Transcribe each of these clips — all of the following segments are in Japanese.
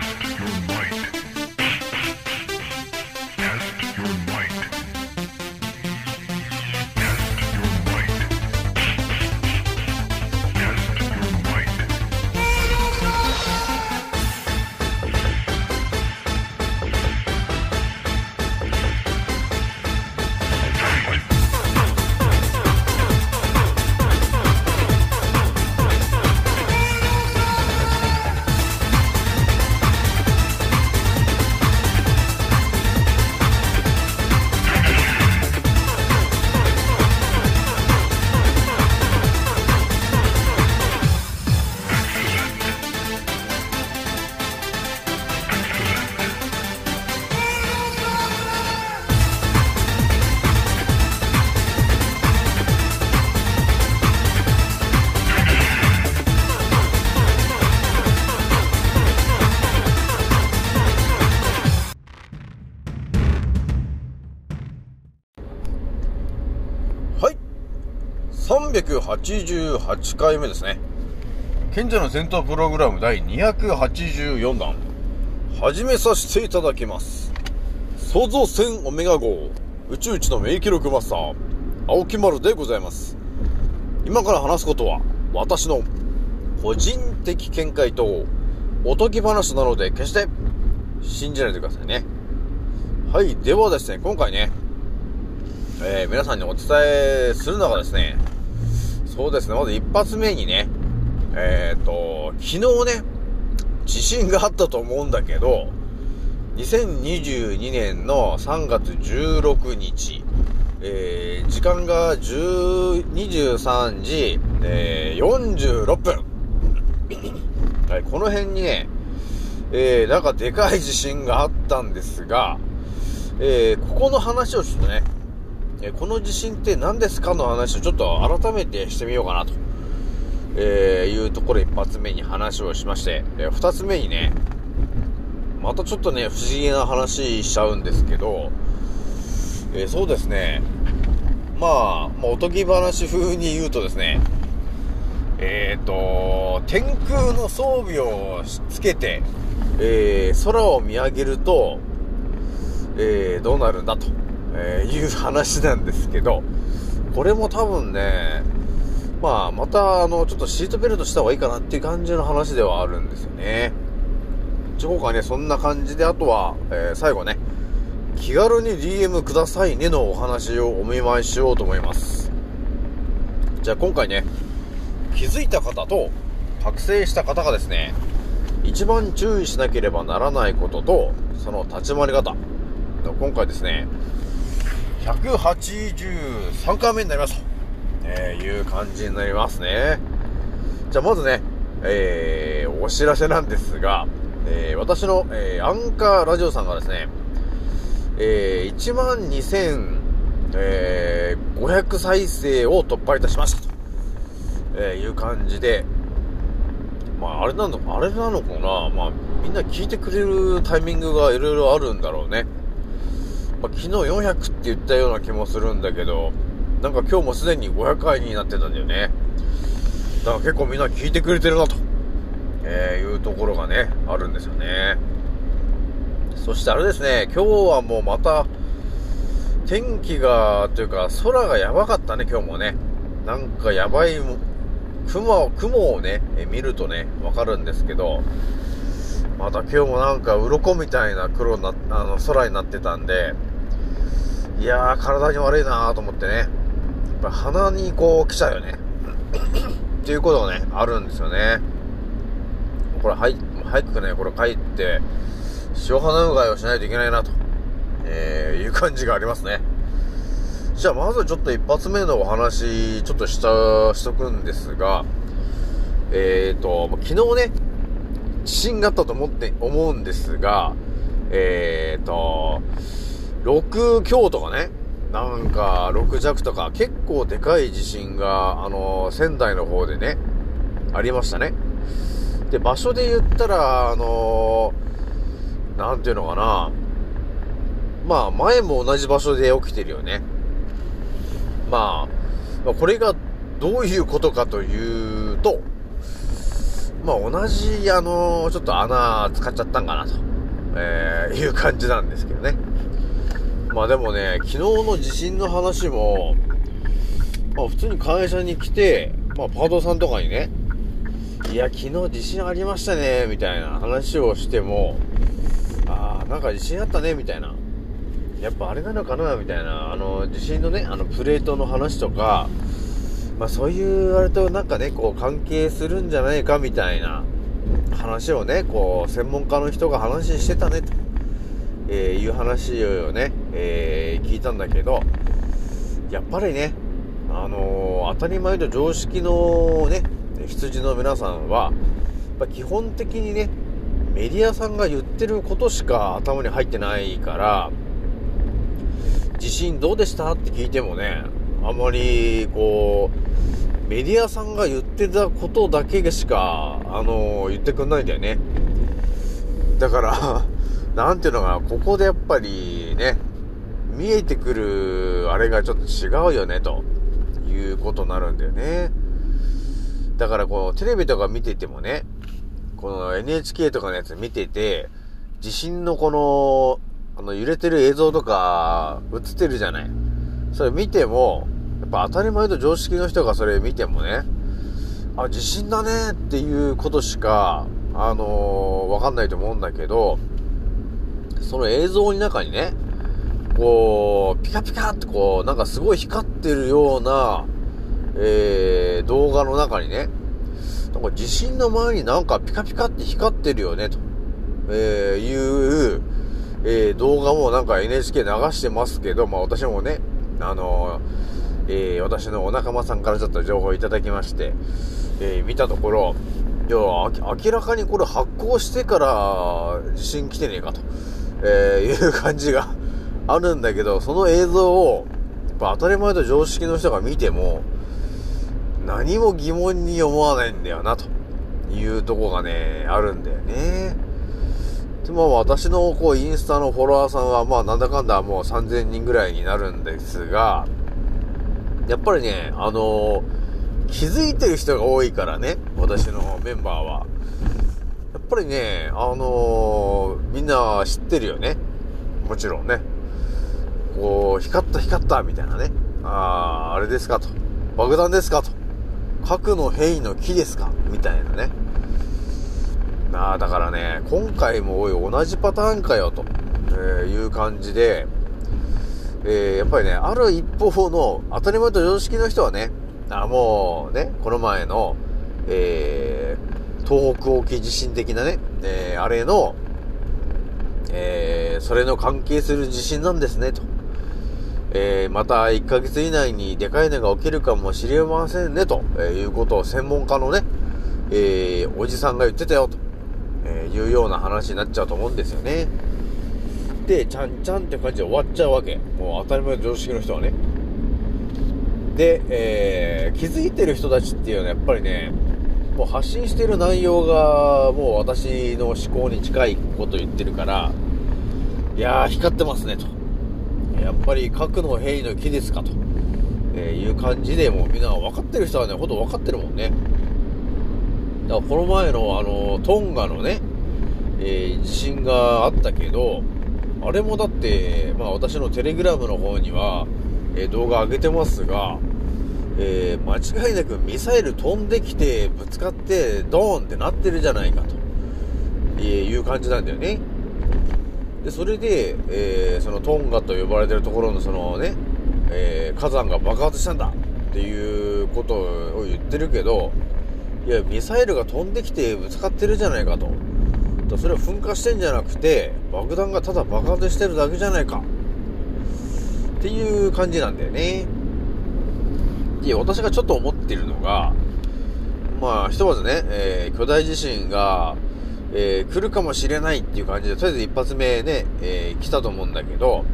Test your might. 388回目ですね。賢者の戦闘プログラム第284弾。始めさせていただきます。創造船オメガ号。宇宙一の名記録マスター。青木丸でございます。今から話すことは私の個人的見解とおとぎ話なので決して信じないでくださいね。はいではですね今回ねえー皆さんにお伝えするのがですね、そうですね、まず一発目にね、えっ、と、昨日ね、地震があったと思うんだけど、2022年の3月16日、えー時間が23時、えー46分。はい、この辺にね、えーなんかでかい地震があったんですが、えーここの話をちょっとね、えこの地震って何ですかの話をちょっと改めてしてみようかなと、えーいうところ一発目に話をしまして、えー二つ目にね、またちょっとね、不思議な話しちゃうんですけど、えーそうですね、まあ、まあ、おとぎ話風に言うとですね、えっ、と、天空の装備をつけて、えー空を見上げると、えどうなるんだと、えーいう話なんですけど、これも多分ね、まあ、また、あの、ちょっとシートベルトした方がいいかなっていう感じの話ではあるんですよね。一応今回ね、そんな感じで、あとは、えー最後ね、気軽に DM くださいねのお話をお見舞いしようと思います。じゃあ今回ね、気づいた方と覚醒した方がですね、一番注意しなければならないことと、その立ち回り方。今回ですね、183回目になりますと、えーいう感じになりますね。じゃあまずね、えー、お知らせなんですが、えー私の、えーアンカーラジオさんがですね、えー、1万2500、えー再生を突破いたしましたと、えーいう感じで、まあ、あれなの、あれなのかなまあ、みんな聞いてくれるタイミングがいろいろあるんだろうね。まあ、昨日400って言ったような気もするんだけど、なんか今日もすでに500回になってたんだよね。だから結構みんな聞いてくれてるなと、えーいうところがね、あるんですよね。そしてあれですね、今日はもうまた、天気が、というか空がやばかったね、今日もね。なんかやばい、雲を、雲をね、見るとね、わかるんですけど、また今日もなんか鱗みたいな黒な、あの、空になってたんで、いやー、体に悪いなーと思ってね、やっぱ鼻にこう来ちゃうよね。っていうことがね、あるんですよね。これ、はい、早くね、これ帰って、塩鼻うがいをしないといけないなと、えー、いう感じがありますね。じゃあ、まずちょっと一発目のお話、ちょっとした、しとくんですが、えーと、昨日ね、地震があったと思って、思うんですが、えーと、6強とかね、なんか6弱とか結構でかい地震が、あの、仙台の方でね、ありましたね。で、場所で言ったら、あの、なんていうのかな、まあ前も同じ場所で起きてるよね。まあ、これがどういうことかというと、まあ同じ、あのちょっと穴使っちゃったんかなと、えー、いう感じなんですけどね。まあでもね、昨日の地震の話も、まあ普通に会社に来て、まあパートさんとかにね、いや、昨日地震ありましたね、みたいな話をしても、ああ、なんか地震あったね、みたいな。やっぱあれなのかな、みたいな。あの、地震のね、あの、プレートの話とか、まあそういうあれとなんかね、こう関係するんじゃないか、みたいな話をね、こう、専門家の人が話してたね、と、え、いう話をね、えー、聞いたんだけど、やっぱりね、あのー、当たり前と常識のね、羊の皆さんは、や基本的にね、メディアさんが言ってることしか頭に入ってないから、地震どうでしたって聞いてもね、あまり、こう、メディアさんが言ってたことだけしか、あのー、言ってくんないんだよね。だから なんていうのかな、ここでやっぱりね、見えてくるあれがちょっと違うよね、ということになるんだよね。だからこう、テレビとか見ててもね、この NHK とかのやつ見てて、地震のこの、あの揺れてる映像とか映ってるじゃない。それ見ても、やっぱ当たり前と常識の人がそれ見てもね、あ、地震だねっていうことしか、あのー、わかんないと思うんだけど、その映像の中にね、こう、ピカピカってこう、なんかすごい光ってるような、えー、動画の中にね、なんか地震の前になんかピカピカって光ってるよね、と、えー、いう、えー、動画もなんか NHK 流してますけど、まあ私もね、あのー、えー、私のお仲間さんからちょっと情報いただきまして、えー、見たところ、いや、明らかにこれ発行してから地震来てねえかと、えいう感じがあるんだけど、その映像を、やっぱ当たり前と常識の人が見ても、何も疑問に思わないんだよな、というとこがね、あるんだよね。で、まあ私のこうインスタのフォロワーさんはまあなんだかんだもう3000人ぐらいになるんですが、やっぱりね、あのー、気づいてる人が多いからね、私のメンバーは。やっぱりね、あのー、みんな知ってるよね。もちろんね。こう、光った光ったみたいなね。ああ、あれですかと。爆弾ですかと。核の変異の木ですかみたいなね。ああ、だからね、今回もおい、同じパターンかよ、と、えいう感じで、えー、やっぱりね、ある一方の当たり前と常識の人はね、あもうね、この前の、えー、東北沖地震的なね、えー、あれの、えー、それの関係する地震なんですね、と。えー、また1ヶ月以内にでかいのが起きるかもしれませんね、と、えいうことを専門家のね、えー、おじさんが言ってたよ、と、えいうような話になっちゃうと思うんですよね。で、ちゃんちゃんって感じで終わっちゃうわけ。もう当たり前の常識の人はね。で、えー、気づいてる人たちっていうのはやっぱりね、もう発信してる内容がもう私の思考に近いこと言ってるから、いやー光ってますねと。やっぱり核の変異の木ですかと、えー、いう感じでもうみんな分かってる人はね、ほんど分かってるもんね。だからこの前のあの、トンガのね、えー、地震があったけど、あれもだって、まあ私のテレグラムの方には、えー、動画上げてますが、えー、間違いなくミサイル飛んできて、ぶつかって、ドーンってなってるじゃないかと、え、いう感じなんだよね。で、それで、えー、そのトンガと呼ばれてるところのそのね、えー、火山が爆発したんだっていうことを言ってるけど、いや、ミサイルが飛んできてぶつかってるじゃないかと。それは噴火してんじゃなくて、爆弾がただ爆発してるだけじゃないか。っていう感じなんだよね。いや、私がちょっと思ってるのが、まあ、ひとまずね、えー、巨大地震が、えー、来るかもしれないっていう感じで、とりあえず一発目ね、えー、来たと思うんだけど、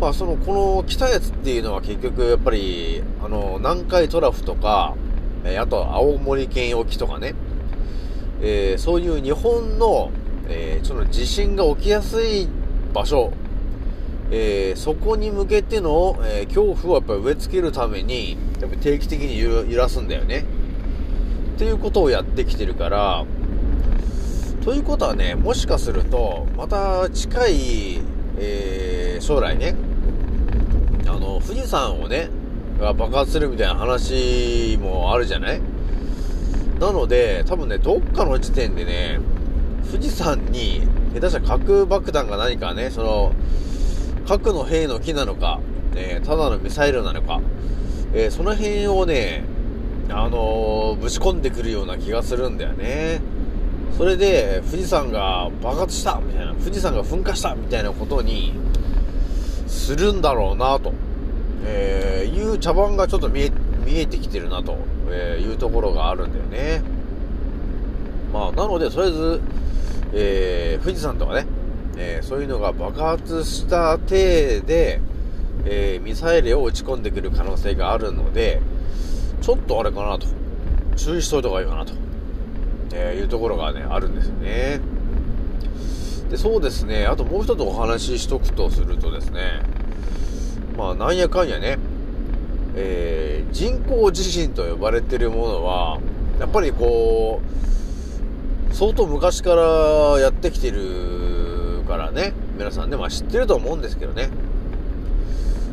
まあその、この来たやつっていうのは結局やっぱり、あの、南海トラフとか、えー、あと青森県沖とかね、えー、そういう日本の、えー、その地震が起きやすい場所、えー、そこに向けての、え恐怖をやっぱり植え付けるために、やっぱ定期的に揺らすんだよね。っていうことをやってきてるから、ということはね、もしかすると、また近い、えー将来ね、あの、富士山をね、が爆発するみたいな話もあるじゃない？なので、多分ね、どっかの時点でね、富士山に、下手したら核爆弾が何かね、その、核の兵の木なのか、えーただのミサイルなのか、えーその辺をね、あのーぶち込んでくるような気がするんだよね。それで、富士山が爆発したみたいな、富士山が噴火したみたいなことに、するんだろうなと、えーいう茶番がちょっと見え、見えてきてるなと、えいうところがあるんだよね。まあ、なので、とりあえず、えー富士山とかね、えーそういうのが爆発した体で、えーミサイルを撃ち込んでくる可能性があるので、ちょっとあれかなと、注意しといた方がいいかなと、えーいうところがね、あるんですよね。で、そうですね、あともう一つお話ししとくとするとですね、まあ、なんやかんやね、えー人工地震と呼ばれてるものは、やっぱりこう、相当昔からやってきてるからね、皆さんね、まあ知ってると思うんですけどね。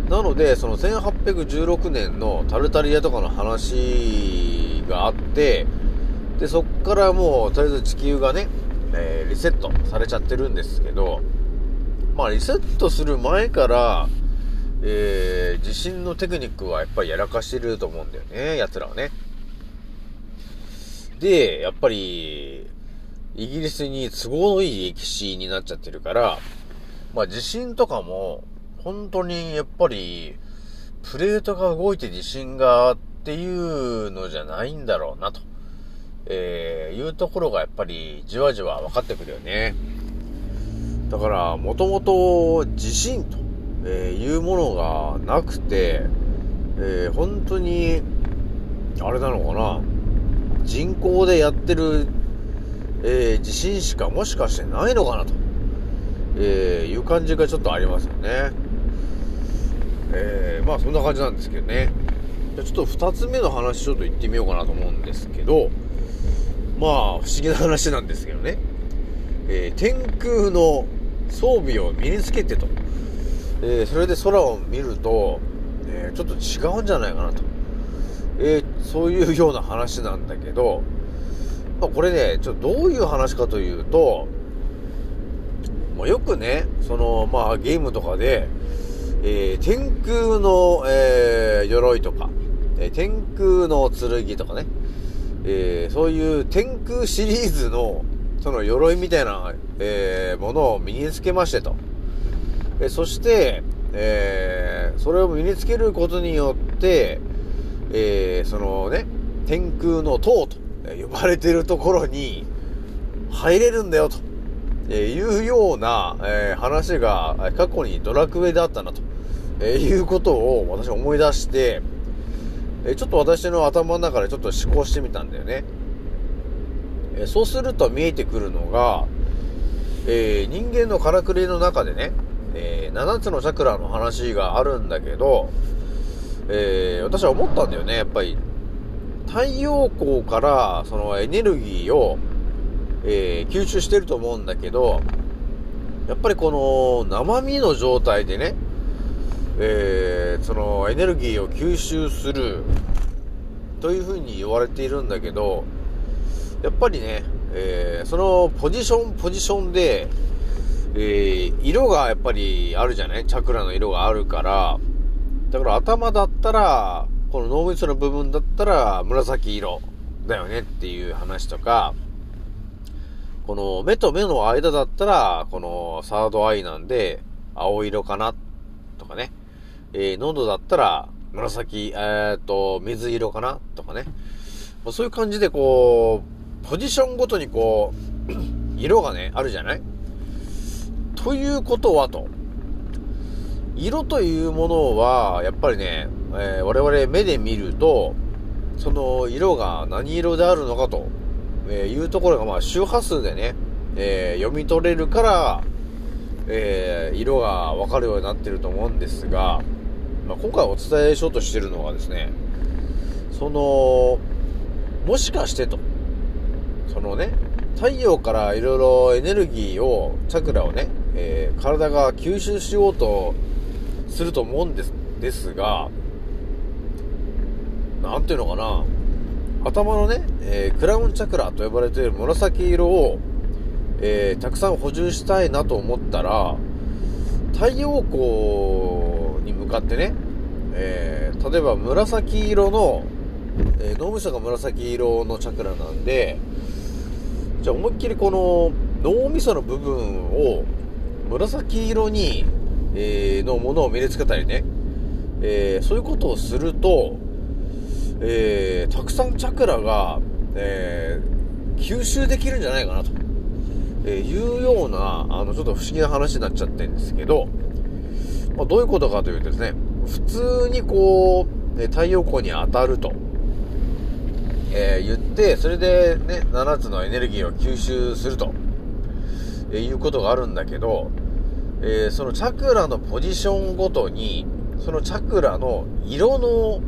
なので、その1816年のタルタリアとかの話があって、で、そっからもう、とりあえず地球がね、えーリセットされちゃってるんですけど、まあリセットする前から、えー地震のテクニックはやっぱりやらかしてると思うんだよね、奴らはね。で、やっぱり、イギリスに都合のいい歴史になっちゃってるから、まあ地震とかも、本当にやっぱり、プレートが動いて地震がっていうのじゃないんだろうなと、えーいうところがやっぱりじわじわ分かってくるよね。だから、もともと地震と、えいうものがなくて、えー本当に、あれなのかな、人工でやってる、えー地震しかもしかしてないのかなと、えーいう感じがちょっとありますよね。えーまあそんな感じなんですけどね。じゃちょっと二つ目の話ちょっと言ってみようかなと思うんですけど、まあ不思議な話なんですけどね。えー天空の装備を身につけてと。えーそれで空を見ると、えーちょっと違うんじゃないかなと。えそういうような話なんだけど、まあ、これね、ちょっとどういう話かというと、まあ、よくね、その、まあ、ゲームとかで、え天空の、えー鎧とか、え天空の剣とかね、えーそういう天空シリーズの、その鎧みたいな、えーものを身につけましてと。えそして、えーそれを身につけることによって、えーそのね、天空の塔と呼ばれてるところに入れるんだよと、えいうような、え話が過去にドラクエであったなと、えいうことを私思い出して、えちょっと私の頭の中でちょっと思考してみたんだよね。えそうすると見えてくるのが、えー人間のからくりの中でね、えー7つのチャクラの話があるんだけど、えー私は思ったんだよね、やっぱり。太陽光からそのエネルギーを、え吸収してると思うんだけど、やっぱりこの生身の状態でね、えそのエネルギーを吸収するというふうに言われているんだけど、やっぱりね、えーそのポジションポジションで、えー色がやっぱりあるじゃない？チャクラの色があるから、だから頭だったら、この脳みその部分だったら紫色だよねっていう話とか、この目と目の間だったら、このサードアイなんで青色かなとかね。えー喉だったら紫、えーと、水色かな？とかね。まあそういう感じでこう、ポジションごとにこう、色がね、あるじゃない？ということはと。色というものは、やっぱりね、えー我々目で見ると、その色が何色であるのかと、えいうところが、まあ、周波数でね、えー読み取れるから、えー色がわかるようになってると思うんですが、まあ、今回お伝えしようとしてるのはですね、その、もしかしてと、そのね、太陽からいろいろエネルギーを、チャクラをね、えー体が吸収しようとすると思うんです、ですが、なんていうのかな、頭のね、えークラウンチャクラと呼ばれている紫色を、えーたくさん補充したいなと思ったら、太陽光に向かってね、えー例えば紫色の、えー脳みそが紫色のチャクラなんで、じゃあ思いっきりこの脳みその部分を紫色に、えーのものを身につけたりね、えそういうことをすると、えたくさんチャクラが、え吸収できるんじゃないかなと、えいうような、あの、ちょっと不思議な話になっちゃってるんですけど、まあ、どういうことかというとですね、普通にこう、え太陽光に当たると、えー言って、それでね、7つのエネルギーを吸収すると、えーいうことがあるんだけど、えーそのチャクラのポジションごとに、そのチャクラの色の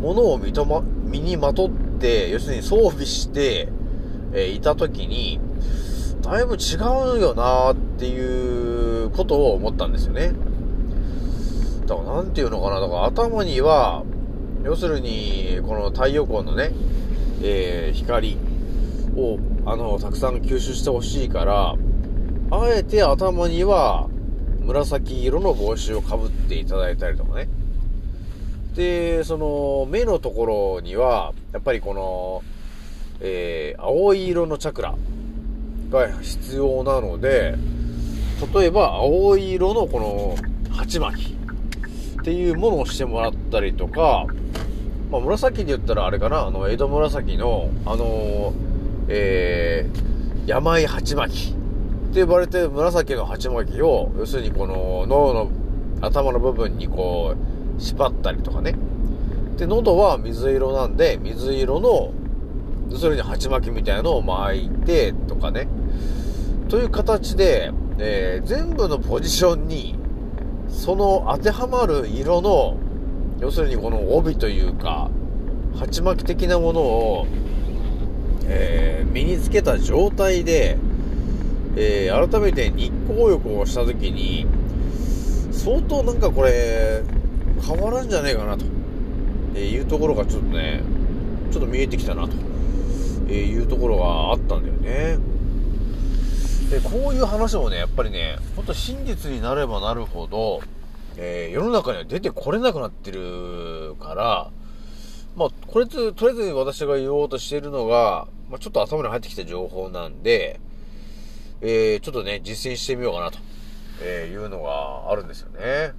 ものを身とま、身にまとって、要するに装備して、えいたときに、だいぶ違うよなっていうことを思ったんですよね。だからなんていうのかな、だから頭には、要するに、この太陽光のね、えー光を、あの、たくさん吸収してほしいから、あえて頭には紫色の帽子をかぶっていただいたりとかね。で、その、目のところには、やっぱりこの、えー青い色のチャクラが必要なので、例えば青い色のこの鉢巻きっていうものをしてもらったりとか、まあ、紫で言ったらあれかな、あの、江戸紫の、あのえー、山鉢巻きって呼ばれて紫の鉢巻きを、要するにこの脳の頭の部分にこう、縛ったりとかね。で、喉は水色なんで、水色の、要するに鉢巻きみたいなのを巻いて、とかね。という形で、えー全部のポジションに、その当てはまる色の、要するにこの帯というか、鉢巻き的なものを、えー身につけた状態で、えー改めて日光浴をした時に、相当なんかこれ、変わるんじゃねえかなと、えいうところがちょっとね、ちょっと見えてきたなと、えいうところがあったんだよね。で、こういう話もね、やっぱりね、ほんと真実になればなるほど、えー世の中には出てこれなくなってるから、まあ、これと、とりあえず私が言おうとしているのが、まあ、ちょっと頭に入ってきた情報なんで、えー、ちょっとね、実践してみようかなと、えーいうのがあるんですよね。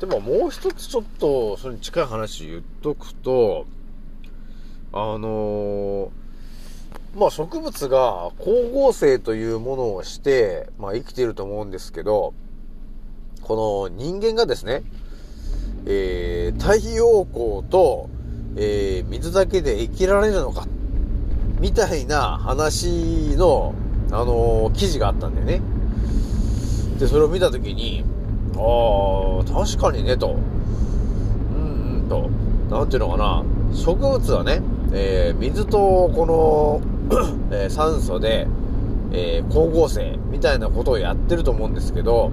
でももう一つちょっと、それに近い話言っとくと、あのーまあ植物が光合成というものをして、まあ生きていると思うんですけど、この人間がですね、えー、太陽光と、えー、水だけで生きられるのか、みたいな話の、あのー記事があったんだよね。で、それを見たときに、ああ、確かにね、と。うんうんと。なんていうのかな。植物はね、えー水とこの、え酸素で、えー光合成みたいなことをやってると思うんですけど、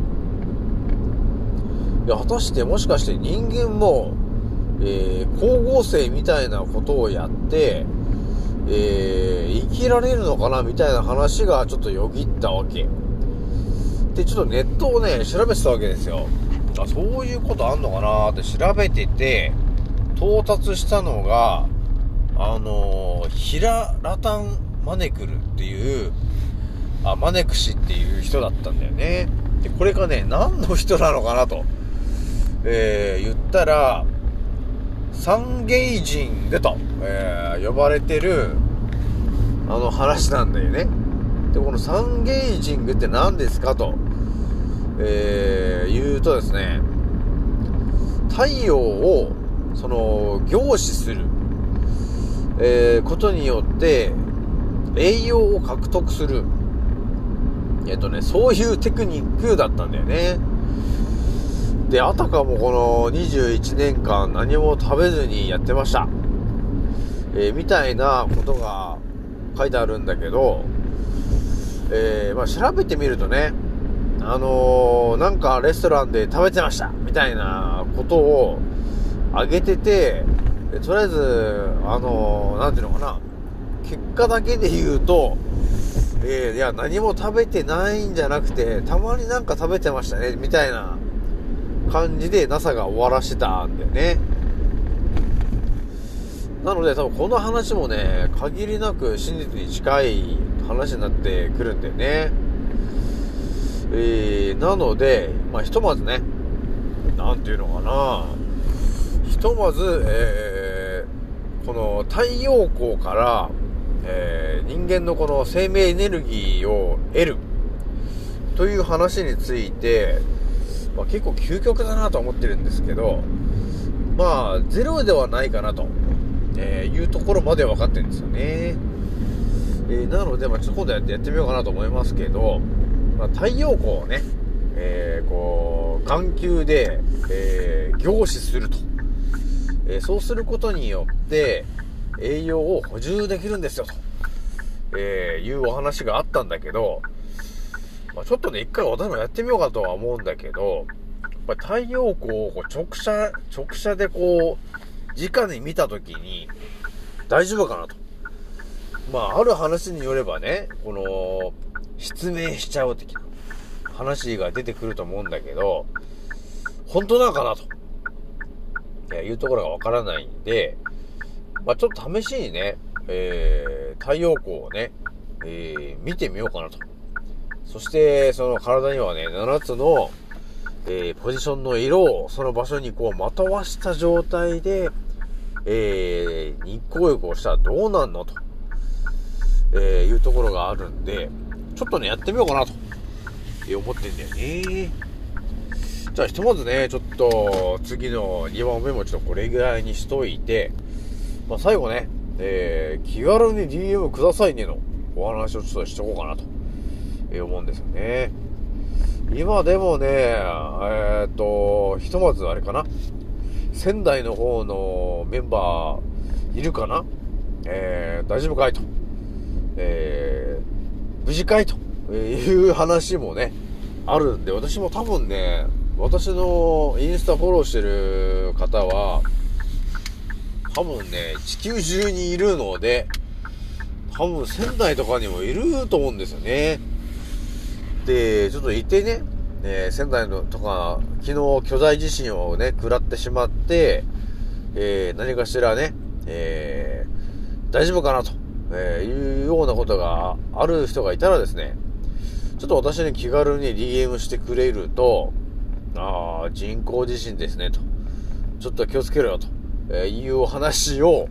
いや、果たしてもしかして人間も、えー光合成みたいなことをやって、えー生きられるのかなみたいな話がちょっとよぎったわけ。で、ちょっとネットをね、調べてたわけですよ。あ、そういうことあんのかなって調べてて、到達したのが、あのーヒララタン・マネクルっていう、あ、マネク氏っていう人だったんだよね。で、これがね、何の人なのかなと、えー言ったら、サンゲイジングと、えー呼ばれてる、あの話なんだよね。で、このサンゲイジングって何ですかと、えー言うとですね、太陽を、その、凝視する、えーことによって、栄養を獲得する。えっとね、そういうテクニックだったんだよね。で、あたかもこの21年間何も食べずにやってました。えーみたいなことが書いてあるんだけど、えーまあ、調べてみるとね、あのーなんかレストランで食べてましたみたいなことをあげてて、でとりあえず、あのーなんていうのかな、結果だけで言うと、えーいや、何も食べてないんじゃなくて、たまになんか食べてましたね、みたいな感じで NASA が終わらしてたんだよね。なので多分この話もね、限りなく真実に近い話になってくるんだよね。えー、なので、まあ、ひとまずね、なんていうのかな、ひとまず、えー、この太陽光から、えー、人間のこの生命エネルギーを得るという話について、まあ、結構究極だなと思ってるんですけど、まあ、ゼロではないかなと、えーいうところまで分かってるんですよね。えーなので、まあ、ちょっと今度やってやってみようかなと思いますけど、まあ、太陽光をね、えーこう、眼球で、えー凝視すると。えそうすることによって、栄養を補充できるんですよ、と、えいうお話があったんだけど、まあ、ちょっとね、一回私もやってみようかとは思うんだけど、やっぱ太陽光をこう直射、直射でこう、直に見たときに、大丈夫かなと。まあ、ある話によればね、この、失明しちゃう的な話が出てくると思うんだけど、本当なのかなと。いや、いうところがわからないんで、まあ、ちょっと試しにね、えー、太陽光をね、えー、見てみようかなと。そして、その体にはね、7つの、えー、ポジションの色をその場所にこう、まとわした状態で、えー、日光浴をしたらどうなんのと、えー、いうところがあるんで、ちょっとね、やってみようかなと、えー思ってんだよね。じゃあ、ひとまずね、ちょっと、次の2番目もちょっとこれぐらいにしといて、まあ、最後ね、えー、気軽に DM くださいねのお話をちょっとしとこうかなと、えー思うんですよね。今でもね、えーっと、ひとまずあれかな。仙台の方のメンバーいるかなえー、大丈夫かいと。えー、無事かいという話もね、あるんで、私も多分ね、私のインスタフォローしてる方は、多分ね、地球中にいるので、多分仙台とかにもいると思うんですよね。で、ちょっと行ってね、え仙台のとか、昨日巨大地震をね、食らってしまって、えー何かしらね、えー大丈夫かなと、えいうようなことがある人がいたらですね、ちょっと私に気軽に DM してくれると、ああ、人工地震ですね、と。ちょっと気をつけろよ、と、えーいうお話を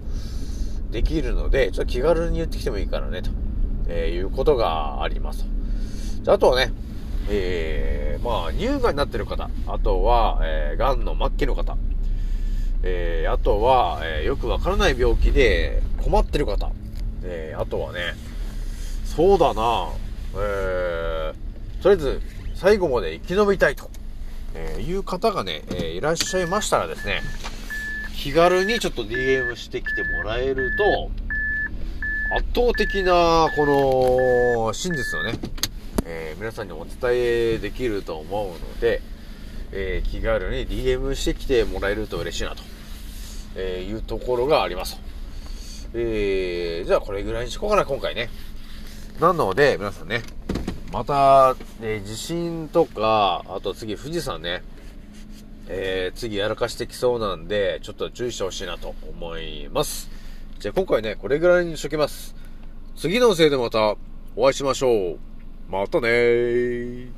できるので、ちょっと気軽に言ってきてもいいからね、と、えーいうことがありますと。あとはね、えー、まあ、乳がんになってる方、あとは、えー、癌の末期の方、えー、あとは、えーよくわからない病気で困ってる方、えー、あとはね、そうだな、えー、とりあえず、最後まで生き延びたいと、えーいう方がね、えいらっしゃいましたらですね、気軽にちょっと DM してきてもらえると、圧倒的な、この、真実をね、えー皆さんにお伝えできると思うので、えー気軽に DM してきてもらえると嬉しいなと、えいうところがありますと。えーじゃあこれぐらいにしこうかな、今回ね。なので、皆さんね、また、ね、地震とか、あと次富士山ね、えー次やらかしてきそうなんで、ちょっと注意してほしいなと思います。じゃあ今回ね、これぐらいにしときます。次のせいでまたお会いしましょう。またねー。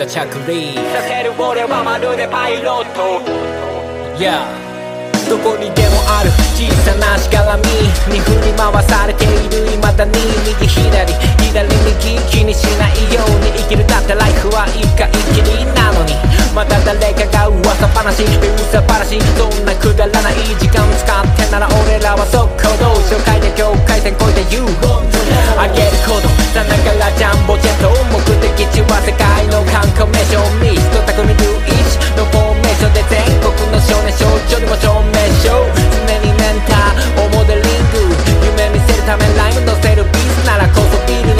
ざ着陸させる俺はまるでパイロット Yeah. どこにでもある小さなしがらみ。に振り回されている未だに右左左右気にしないように生きる。だってライフは一回きりなのに。また誰かが噂話。噂話。そんなくだらない時間使ってなら俺らは速攻動紹介で境界線越えて You あげること。さながらジャンボジェット。目的地は世界の観光名所。ミスト匠ルイチのフォーメーションで全国の少年少女にも証明書常にメンターをモデリング夢見せるためライム乗せるビーズならこそビールの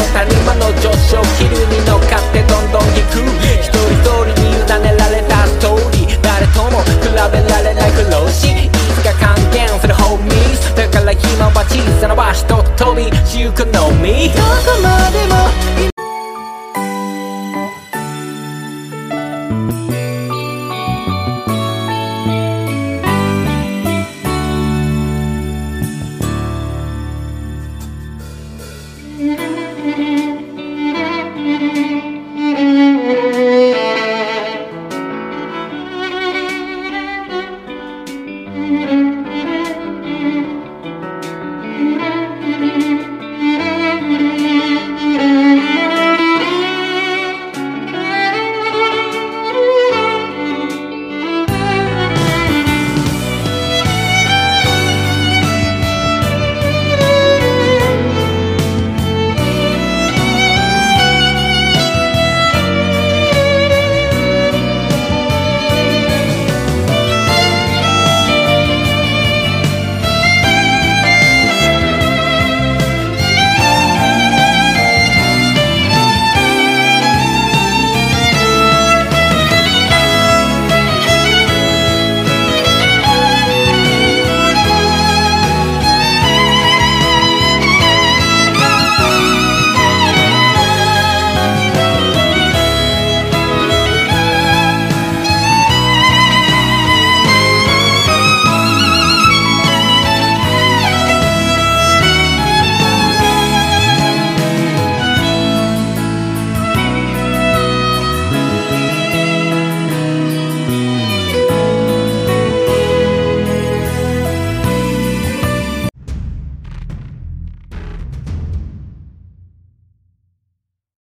小さな場所と飛びしゆくのみどこまでも